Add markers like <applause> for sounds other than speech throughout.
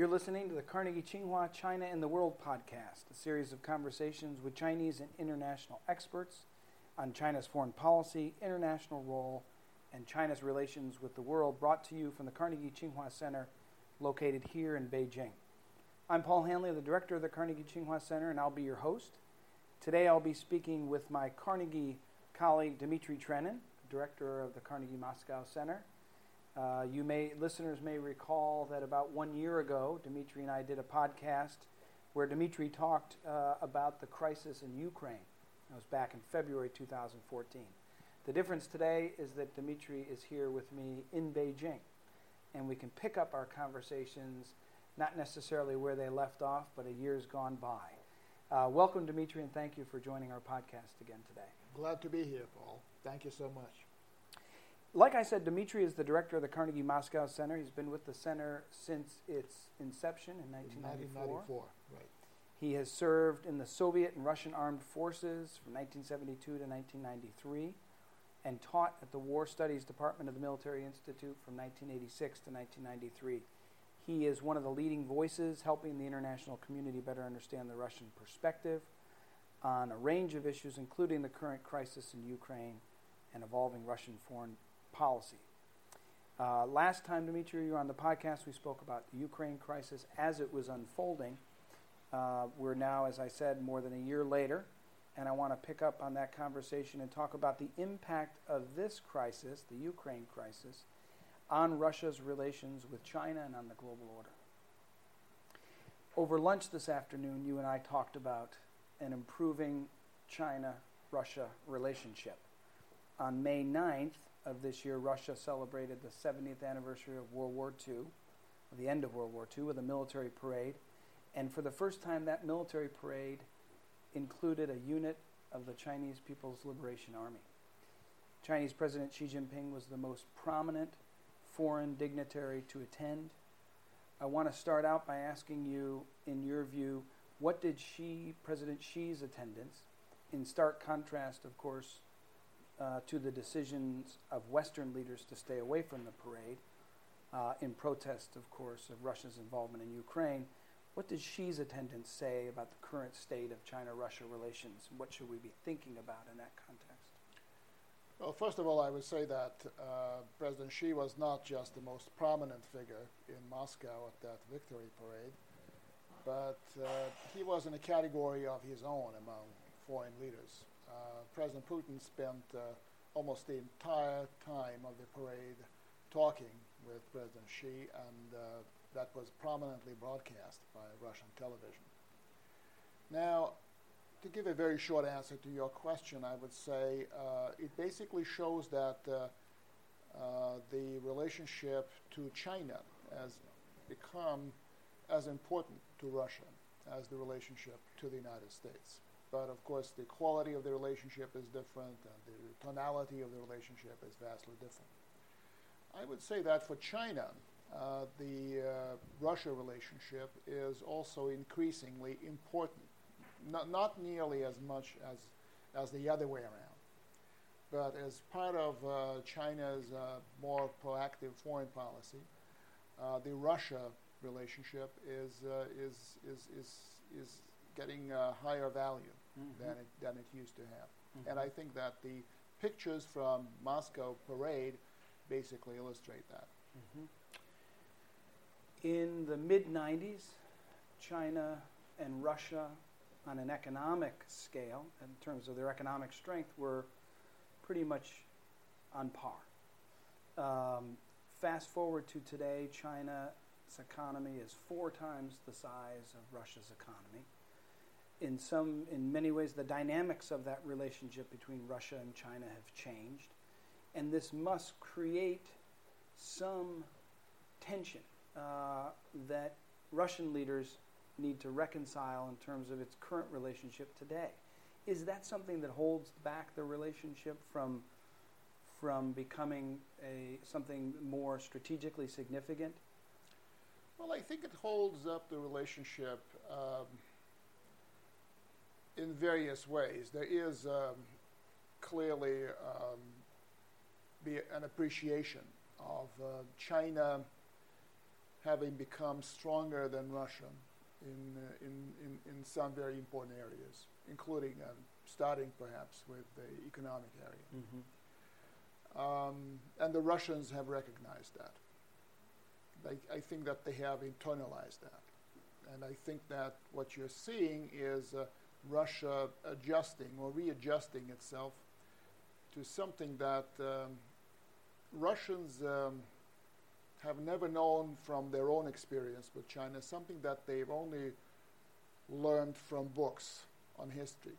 You're listening to the Carnegie Tsinghua China and the World podcast, a series of conversations with Chinese and international experts on China's foreign policy, international role, and China's relations with the world, brought to you from the Carnegie Tsinghua Center located here in Beijing. I'm Paul Haenle, the director of the Carnegie Tsinghua Center, and I'll be your host. Today I'll be speaking with my Carnegie colleague Dmitry Trenin, director of the Carnegie Moscow Center. Uh, you may listeners may recall that about one year ago, Dmitry and I did a podcast where Dmitry talked uh, about the crisis in Ukraine. It was back in February 2014. The difference today is that Dmitry is here with me in Beijing, and we can pick up our conversations not necessarily where they left off, but a year's gone by. Uh, welcome, Dmitry, and thank you for joining our podcast again today. Glad to be here, Paul. Thank you so much. Like I said, Dmitry is the director of the Carnegie Moscow Center. He's been with the center since its inception in 1994. 1994, right. He has served in the Soviet and Russian armed forces from 1972 to 1993 and taught at the War Studies Department of the Military Institute from 1986 to 1993. He is one of the leading voices helping the international community better understand the Russian perspective on a range of issues, including the current crisis in Ukraine and evolving Russian foreign policy. Uh, last time, Dmitry, you were on the podcast, we spoke about the Ukraine crisis as it was unfolding. Uh, we're now, as I said, more than a year later, and I want to pick up on that conversation and talk about the impact of this crisis, the Ukraine crisis, on Russia's relations with China and on the global order. Over lunch this afternoon, you and I talked about an improving China Russia relationship. On May 9th of this year, Russia celebrated the 70th anniversary of World War II, the end of World War II, with a military parade. And for the first time, that military parade included a unit of the Chinese People's Liberation Army. Chinese President Xi Jinping was the most prominent foreign dignitary to attend. I want to start out by asking you, in your view, what did Xi, President Xi's attendance, in stark contrast, of course, uh, to the decisions of Western leaders to stay away from the parade, uh, in protest, of course, of Russia's involvement in Ukraine, what did Xi's attendance say about the current state of China Russia relations? What should we be thinking about in that context? Well, first of all, I would say that uh, President Xi was not just the most prominent figure in Moscow at that victory parade, but uh, he was in a category of his own among foreign leaders. Uh, President Putin spent uh, almost the entire time of the parade talking with President Xi, and uh, that was prominently broadcast by Russian television. Now, to give a very short answer to your question, I would say uh, it basically shows that uh, uh, the relationship to China has become as important to Russia as the relationship to the United States. But of course, the quality of the relationship is different, and the tonality of the relationship is vastly different. I would say that for China, uh, the uh, Russia relationship is also increasingly important. Not, not nearly as much as, as the other way around, but as part of uh, China's uh, more proactive foreign policy, uh, the Russia relationship is, uh, is, is, is, is getting higher value mm-hmm. than, it, than it used to have. Mm-hmm. And I think that the pictures from Moscow parade basically illustrate that. Mm-hmm. In the mid 90s, China and Russia, on an economic scale, in terms of their economic strength, were pretty much on par. Um, fast forward to today, China's economy is four times the size of Russia's economy. In some, in many ways, the dynamics of that relationship between Russia and China have changed, and this must create some tension uh, that Russian leaders need to reconcile in terms of its current relationship today. Is that something that holds back the relationship from from becoming a something more strategically significant? Well, I think it holds up the relationship um, in various ways. There is um, clearly um, an appreciation of uh, China having become stronger than Russia in, uh, in, in, in, some very important areas, including um, starting perhaps with the economic area. Mm-hmm. Um, and the Russians have recognized that. I, I, think that they have internalized that. And I think that what you're seeing is uh, Russia adjusting or readjusting itself to something that um, Russians um, have never known from their own experience with China, something that they've only learned from books on history.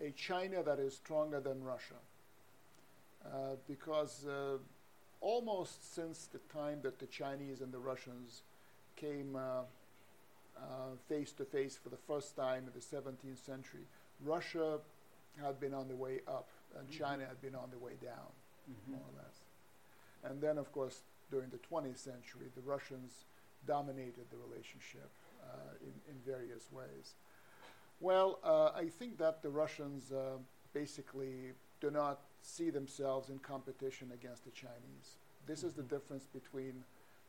A China that is stronger than Russia. Uh, because uh, almost since the time that the Chinese and the Russians came uh, face to face for the first time in the 17th century, Russia had been on the way up and mm-hmm. China had been on the way down, mm-hmm. more or less. And then, of course, during the 20th century, the Russians dominated the relationship uh, in, in various ways. Well, uh, I think that the Russians uh, basically do not see themselves in competition against the Chinese. This mm-hmm. is the mm-hmm. difference between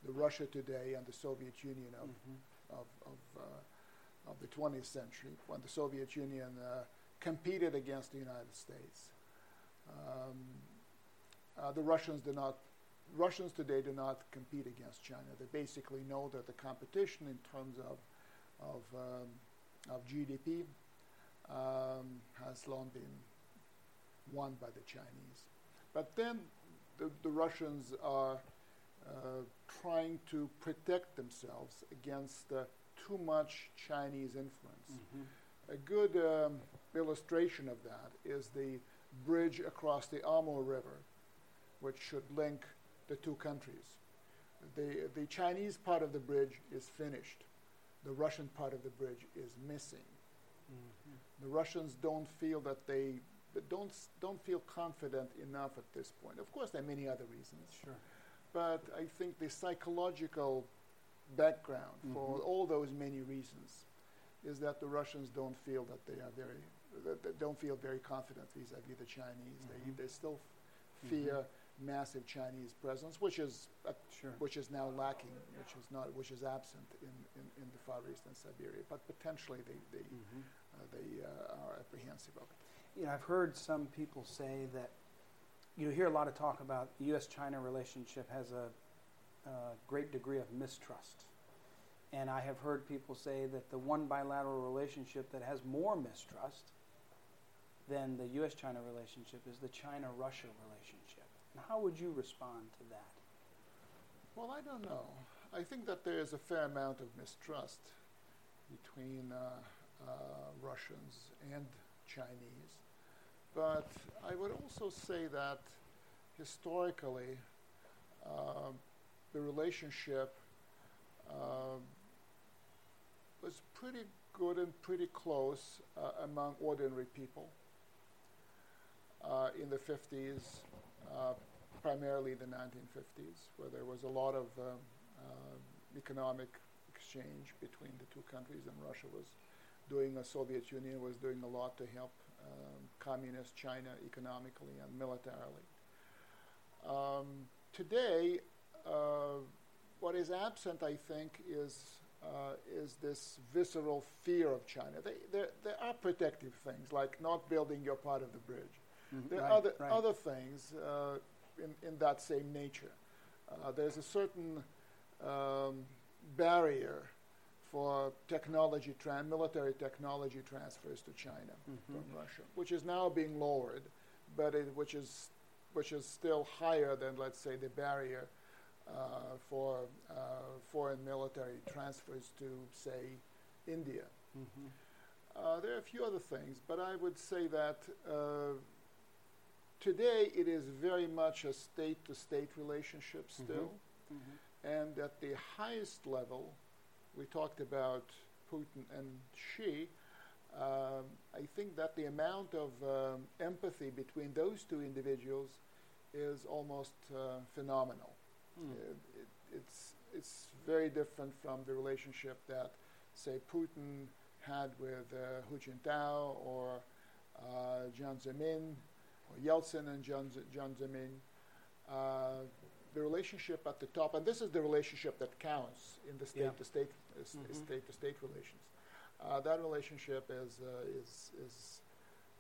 the Russia today and the Soviet Union of, mm-hmm. of, of, uh, of, the 20th century, when the Soviet Union uh, competed against the United States. Um, uh, the Russians do not Russians today do not compete against China. They basically know that the competition in terms of of, um, of GDP um, has long been won by the Chinese. But then the, the Russians are uh, trying to protect themselves against too much Chinese influence. Mm-hmm. A good um, illustration of that is the bridge across the Amur River, which should link the two countries. The, the Chinese part of the bridge is finished. The Russian part of the bridge is missing. Mm-hmm. The Russians don't feel that they don't, don't feel confident enough at this point. Of course, there are many other reasons. Sure. But I think the psychological background mm-hmm. for all those many reasons is that the Russians don't feel that they are very, that they don't feel very confident vis-a-vis the Chinese. Mm-hmm. They, they still f- fear mm-hmm massive Chinese presence, which is uh, sure. which is now lacking, which is not which is absent in, in, in the Far East and Siberia. But potentially they they, mm-hmm. uh, they uh, are apprehensive of it. You know, I've heard some people say that you hear a lot of talk about the U.S.-China relationship has a, great degree of mistrust. And I have heard people say that the one bilateral relationship that has more mistrust than the U.S. China relationship is the China Russia relationship. How would you respond to that? Well, I don't know. I think that there is a fair amount of mistrust between uh, uh, Russians and Chinese. But I would also say that historically, uh, the relationship uh, was pretty good and pretty close uh, among ordinary people. Uh, in the 50s, uh, primarily the 1950s, where there was a lot of uh, uh, economic exchange between the two countries, and Russia was doing, the Soviet Union was doing a lot to help um, communist China economically and militarily. Um, today, uh, what is absent, I think, is uh, is this visceral fear of China. They, there, there are protective things like not building your part of the bridge. Mm-hmm. There are other, right. other things uh, in, in that same nature. Uh, there's a certain um, barrier for technology, tra- military technology transfers to China mm-hmm. from Russia, which is now being lowered, but it, which is which is still higher than, let's say, the barrier for uh, foreign military transfers to, say, India. Mm-hmm. Uh, there are a few other things, but I would say that uh, Today, it is very much a state to state relationship mm-hmm. still. Mm-hmm. And at the highest level, we talked about Putin and Xi. Um, I think that the amount of um, empathy between those two individuals is almost uh, phenomenal. Mm. It, it, it's, it's very different from the relationship that, say, Putin had with uh, Hu Jintao or uh, Jiang Zemin or Yeltsin and Jiang, Jiang Zemin. Uh, the relationship at the top, and this is the relationship that counts in the state to state uh, Mhm. state to state relations. Uh, that relationship is uh, is is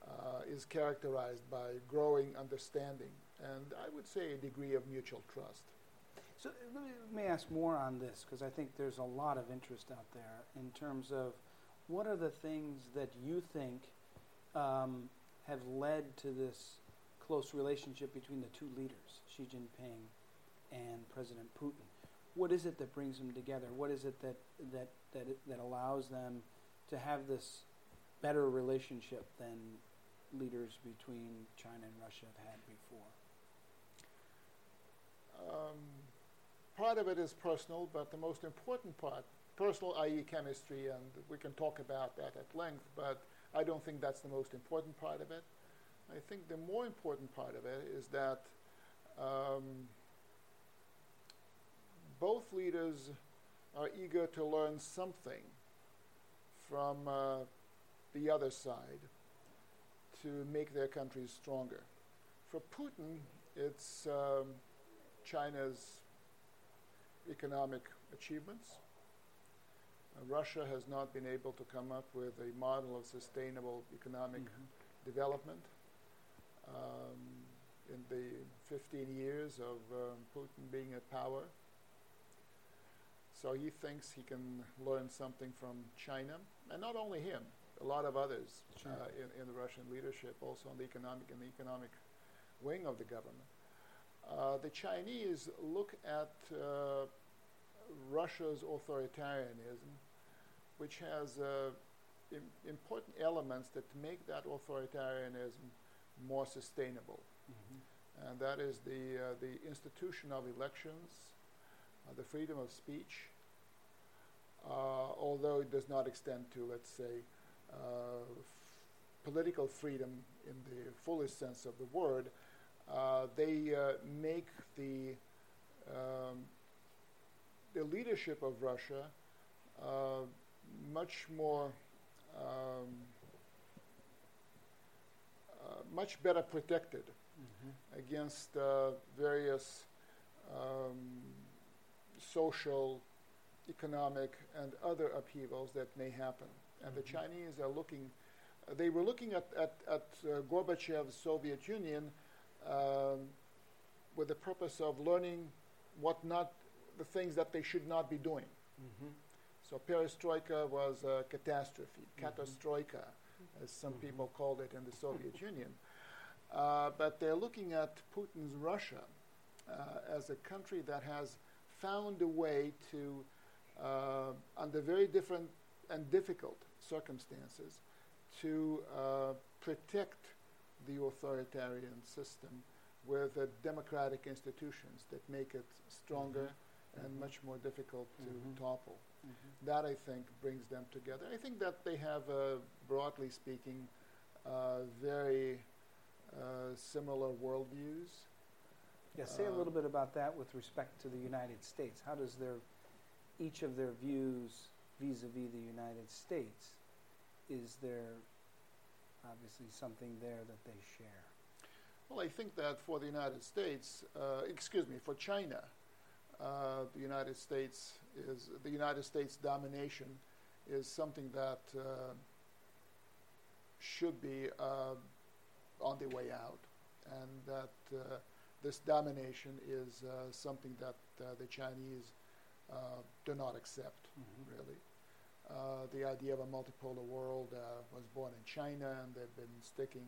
uh, is characterized by growing understanding and I would say a degree of mutual trust. So let me, let me ask more on this because I think there's a lot of interest out there in terms of what are the things that you think um, have led to this close relationship between the two leaders, Xi Jinping and President Putin. What is it that brings them together? What is it that that that that allows them to have this better relationship than leaders between China and Russia have had before? Um, part of it is personal, but the most important part, personal, i.e., chemistry, and we can talk about that at length, but I don't think that's the most important part of it. I think the more important part of it is that um, both leaders are eager to learn something from uh, the other side to make their countries stronger. For Putin, it's um, China's economic achievements. Uh, Russia has not been able to come up with a model of sustainable economic development. Um, in the 15 years of um, Putin being at power. So he thinks he can learn something from China, and not only him, a lot of others Sure. uh, in, in the Russian leadership, also on the economic in the economic wing of the government. Uh, the Chinese look at uh, Russia's authoritarianism, which has uh, im- important elements that make that authoritarianism more sustainable. Mhm. And that is the, uh, the institution of elections, uh, the freedom of speech, uh, although it does not extend to, let's say, uh, f- political freedom in the fullest sense of the word, uh, they uh, make the um, the leadership of Russia uh, much more um, uh, much better protected Mhm. against uh, various um, social, economic, and other upheavals that may happen. And the Mhm. Chinese are looking, they were looking at, at, at uh, Gorbachev's Soviet Union um, with the purpose of learning what not, the things that they should not be doing. Mhm. So perestroika was a catastrophe, Mhm. catastroika, as some Mhm. people called it in the Soviet <laughs> Union. Uh, but they're looking at Putin's Russia uh, as a country that has found a way to, uh, under very different and difficult circumstances, to uh, protect the authoritarian system with democratic institutions that make it stronger and much more difficult to Mhm. topple. Mhm. That I think brings them together. I think that they have, uh, broadly speaking, uh, very uh, similar worldviews. Yeah, say a Uh, little bit about that with respect to the United States. How does their each of their views vis-a-vis the United States is there obviously something there that they share? Well, I think that for the United States, uh, excuse me, for China, uh, the United States is the United States domination is something that uh, should be uh, on the way out, and that uh, this domination is uh, something that uh, the Chinese uh, do not accept. Mhm. really. Uh, the idea of a multipolar world uh, was born in China, and they've been sticking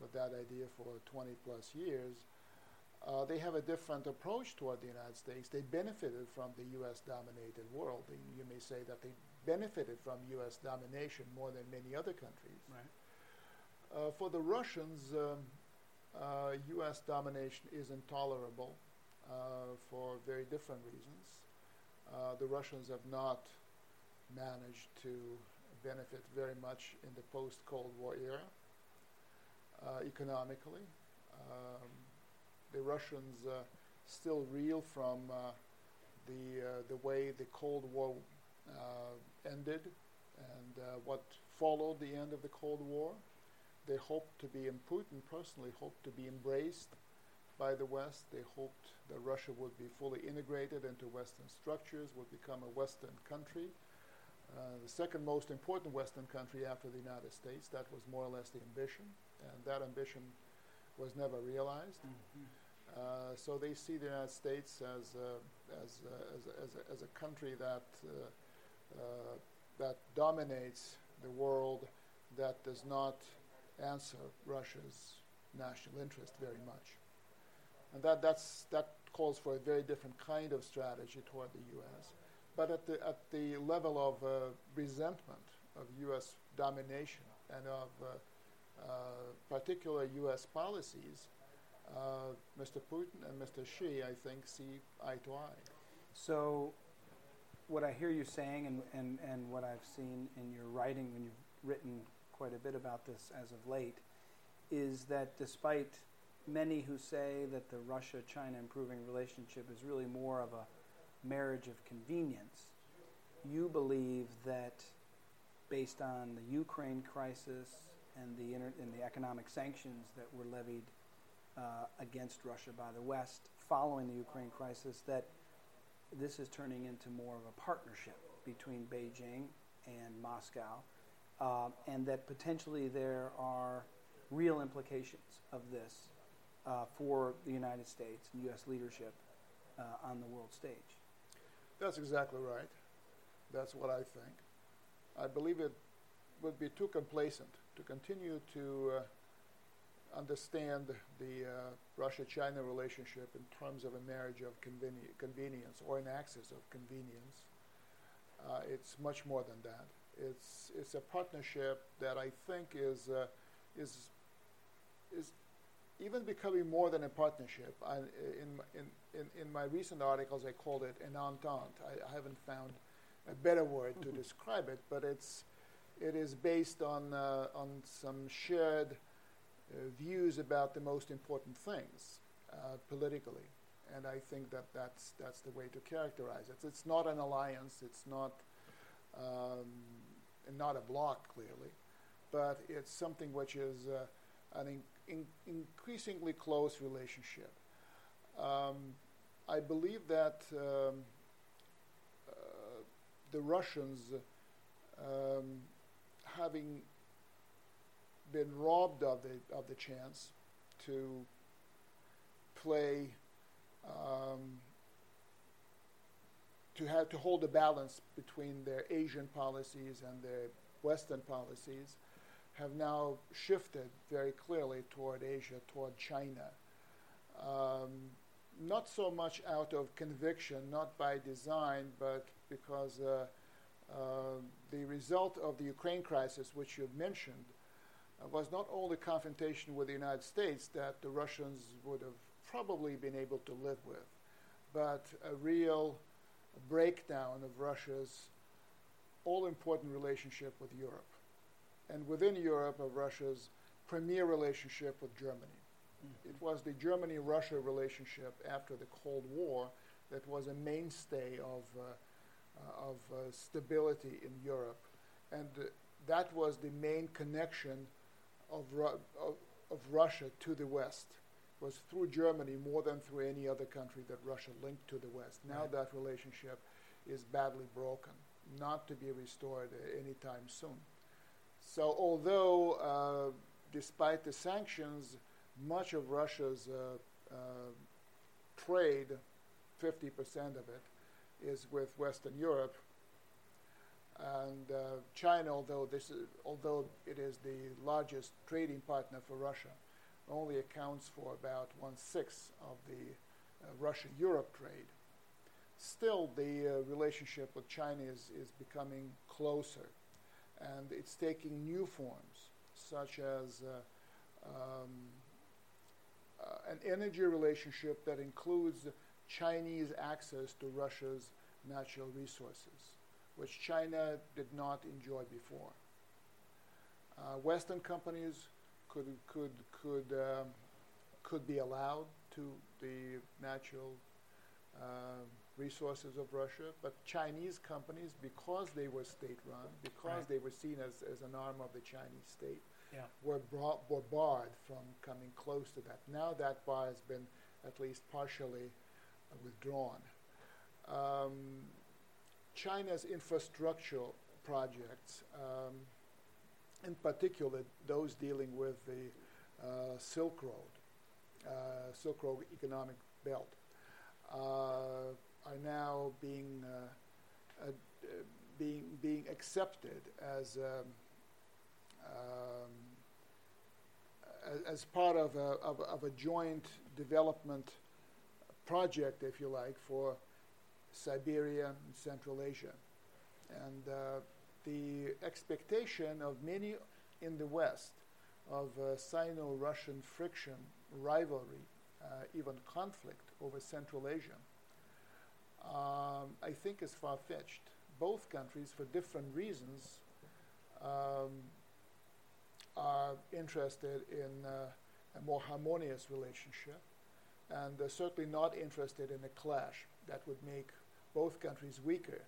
with that idea for 20 plus years. Uh, they have a different approach toward the United States. They benefited from the U.S. dominated world. They, you may say that they benefited from U.S. domination more than many other countries. Right. Uh, for the Russians, um, uh, U.S. domination is intolerable uh, for very different reasons. Uh, the Russians have not managed to benefit very much in the post-Cold War era uh, economically. Um, the Russians uh, still reel from uh, the uh, the way the Cold War ended and what followed the end of the Cold War. They hoped to be, and Putin personally hoped to be embraced by the West. They hoped that Russia would be fully integrated into Western structures, would become a Western country. Uh, the second most important Western country after the United States. That was more or less the ambition, and that ambition was never realized. Mm-hmm. Uh, so they see the United States as uh, as, uh, as, as, a, as, a, country that uh, that dominates the world, that does not answer Russia's national interest very much, and that that's that calls for a very different kind of strategy toward the U.S. But at the at the level of uh, resentment of U.S. domination and of particular U.S. policies, uh, Mr. Putin and Mr. Xi, I think, see eye to eye. So, what I hear you saying, and, and, and what I've seen in your writing when you've written quite a bit about this as of late, is that despite many who say that the Russia China improving relationship is really more of a marriage of convenience, you believe that based on the Ukraine crisis and the, inter- and the economic sanctions that were levied uh, against Russia by the West following the Ukraine crisis, that this is turning into more of a partnership between Beijing and Moscow, uh, and that potentially there are real implications of this uh, for the United States and U.S. leadership uh, on the world stage. That's exactly right. That's what I think. I believe it would be too complacent to continue to uh, understand the uh, Russia-China relationship in terms of a marriage of conveni- convenience or an axis of convenience. Uh, it's much more than that. It's it's a partnership that I think is uh, is is even becoming more than a partnership. I, in, in, in, in my recent articles, I called it an entente. I, I haven't found a better word mm-hmm. to describe it, but it's, it is based on, uh, on some shared views about the most important things uh, politically. And I think that that's, that's the way to characterize it. It's not an alliance, it's not, um, not a bloc, clearly, but it's something which is uh, an in, increasingly close relationship. Um, I believe that um, uh, the Russians, um, having been robbed of the of the chance to play, um, to have to hold a balance between their Asian policies and their Western policies, have now shifted very clearly toward Asia, toward China. Um, not so much out of conviction, not by design, but because uh, uh, the result of the Ukraine crisis, which you've mentioned, was not only confrontation with the United States that the Russians would have probably been able to live with, but a real breakdown of Russia's all important relationship with Europe and within Europe of Russia's premier relationship with Germany. Mm-hmm. It was the Germany Russia relationship after the Cold War that was a mainstay of, uh, uh, of uh, stability in Europe. And uh, that was the main connection of, Ru- of, of, Russia to the West. Was through Germany more than through any other country that Russia linked to the West. Now right. that relationship is badly broken, not to be restored anytime soon. So although, uh, despite the sanctions, much of Russia's uh, uh, trade, 50% of it, is with Western Europe. And uh, China, although, this is, although it is the largest trading partner for Russia, only accounts for about one sixth of the uh, Russia Europe trade. Still, the uh, relationship with China is, is becoming closer and it's taking new forms, such as uh, um, uh, an energy relationship that includes Chinese access to Russia's natural resources, which China did not enjoy before. Uh, Western companies could could could um, could be allowed to the natural uh, resources of Russia, but Chinese companies, because they were state-run, because right. they were seen as, as an arm of the Chinese state, yeah. were, brought, were barred from coming close to that. Now that bar has been at least partially withdrawn. Um, China's infrastructure projects, um, in particular those dealing with the uh, Silk Road, uh, Silk Road economic belt, uh, are now being uh, being being accepted as um, um, as part of a, of, of a joint development project, if you like, for Siberia and Central Asia. And uh, the expectation of many in the West of uh, Sino Russian friction, rivalry, uh, even conflict over Central Asia, um, I think is far fetched. Both countries, for different reasons, um, are interested in uh, a more harmonious relationship and uh, certainly not interested in a clash that would make both countries weaker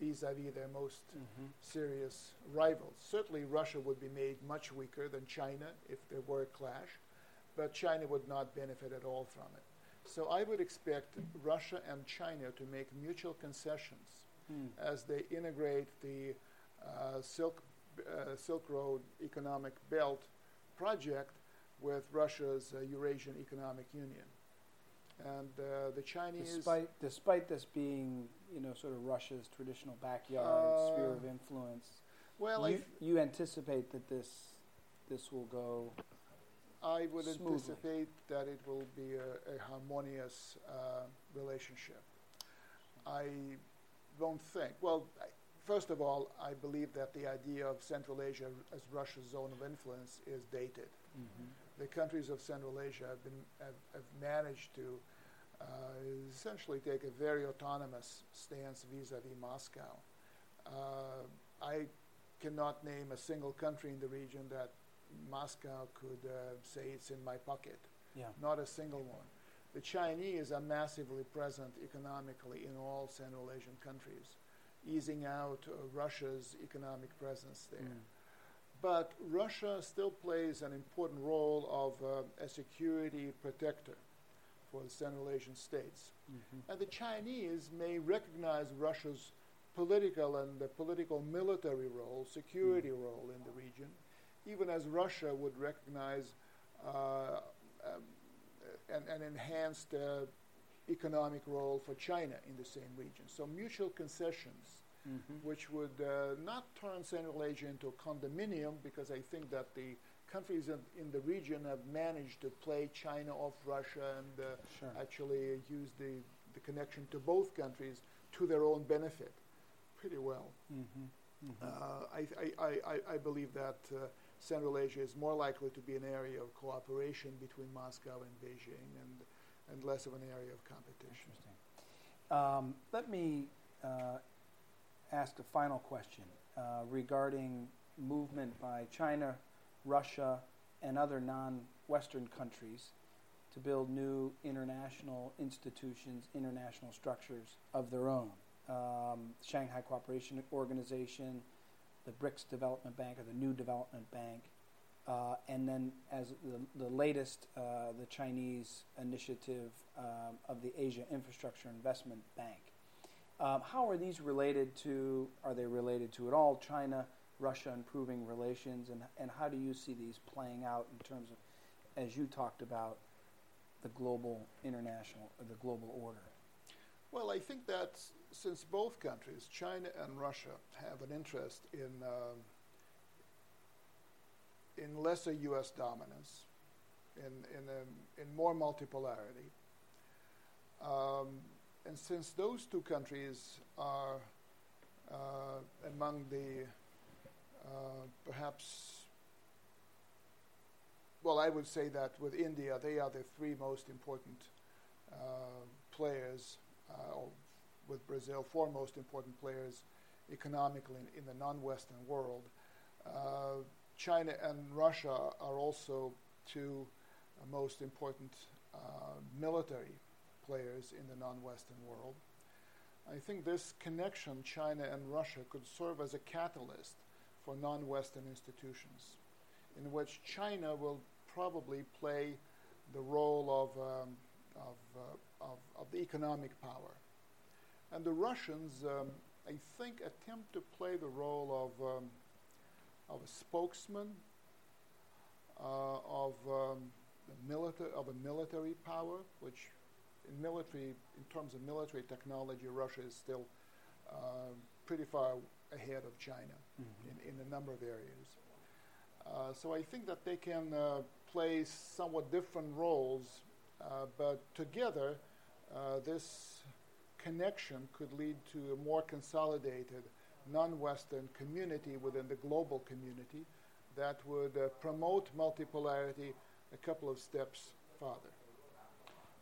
vis-a-vis their most mm-hmm. serious rivals. Certainly Russia would be made much weaker than China if there were a clash, but China would not benefit at all from it. So I would expect Russia and China to make mutual concessions mm. as they integrate the uh, Silk uh, Silk Road Economic Belt project with Russia's uh, Eurasian Economic Union. And uh, the Chinese. Despite, despite this being, you know, sort of Russia's traditional backyard sphere of influence, well, you, you anticipate that this this will go. I would smoothly. anticipate that it will be a, a harmonious uh, relationship. I don't think. Well, I, First of all, I believe that the idea of Central Asia as Russia's zone of influence is dated. Mm-hmm. The countries of Central Asia have, been, have, have managed to uh, essentially take a very autonomous stance vis-a-vis Moscow. Uh, I cannot name a single country in the region that Moscow could uh, say it's in my pocket. Yeah. Not a single one. The Chinese are massively present economically in all Central Asian countries easing out Russia's economic presence there. Mm. But Russia still plays an important role of uh, a security protector for the Central Asian states. Mm-hmm. And the Chinese may recognize Russia's political and the political military role, security mm. role in the region, even as Russia would recognize uh, um, an, an, enhanced uh, economic role for China in the same region. So mutual concessions, mm-hmm. which would uh, not turn Central Asia into a condominium, because I think that the countries in, in the region have managed to play China off Russia and uh, sure. actually use the, the connection to both countries to their own benefit pretty well. Mm-hmm. Mm-hmm. Uh, I, I, I, I, believe that uh, Central Asia is more likely to be an area of cooperation between Moscow and Beijing and and less of an area of competition. Interesting. Um, let me uh, ask a final question uh, regarding movement by China, Russia, and other non-Western countries to build new international institutions, international structures of their own. Um, Shanghai Cooperation Organization, the BRICS Development Bank, or the New Development Bank, uh, and then, as the, the latest, uh, the Chinese initiative um, of the Asia Infrastructure Investment Bank. Um, how are these related to? Are they related to at all China, Russia improving relations, and and how do you see these playing out in terms of, as you talked about, the global international or the global order? Well, I think that since both countries, China and Russia, have an interest in um, in lesser U.S. dominance, in, in, a, in more multipolarity. Um, and since those two countries are uh, among the uh, perhaps, well, I would say that with India, they are the three most important uh, players, uh, or with Brazil, four most important players economically in, in the non Western world. Uh, China and Russia are also two uh, most important military players in the non-Western world. I think this connection, China and Russia, could serve as a catalyst for non-Western institutions, in which China will probably play the role of um, of, uh, of, of, the economic power. And the Russians, um, I think, attempt to play the role of, um, of a spokesman, uh, of, um, milita- of a military power, which in military, in terms of military technology, Russia is still uh, pretty far ahead of China mm-hmm. in, in a number of areas. Uh, so I think that they can uh, play somewhat different roles, uh, but together, uh, this connection could lead to a more consolidated non-Western community within the global community that would uh, promote multipolarity a couple of steps farther.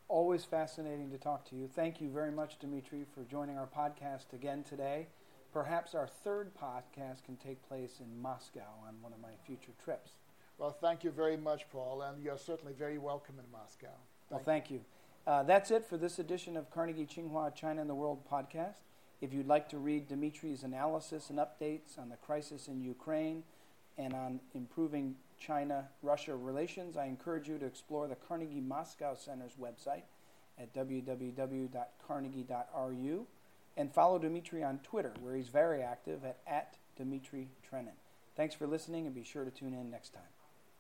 Always fascinating to talk to you. Thank you very much, Dmitry, for joining our podcast again today. Perhaps our third podcast can take place in Moscow on one of my future trips. Well, thank you very much, Paul, and you're certainly very welcome in Moscow. Thank well, thank you. Uh, that's it for this edition of Carnegie Tsinghua China and the World podcast. If you'd like to read Dmitry's analysis and updates on the crisis in Ukraine and on improving China Russia relations, I encourage you to explore the Carnegie Moscow Center's website at www.carnegie.ru and follow Dmitry on Twitter, where he's very active at, at Dmitry Trenin. Thanks for listening and be sure to tune in next time.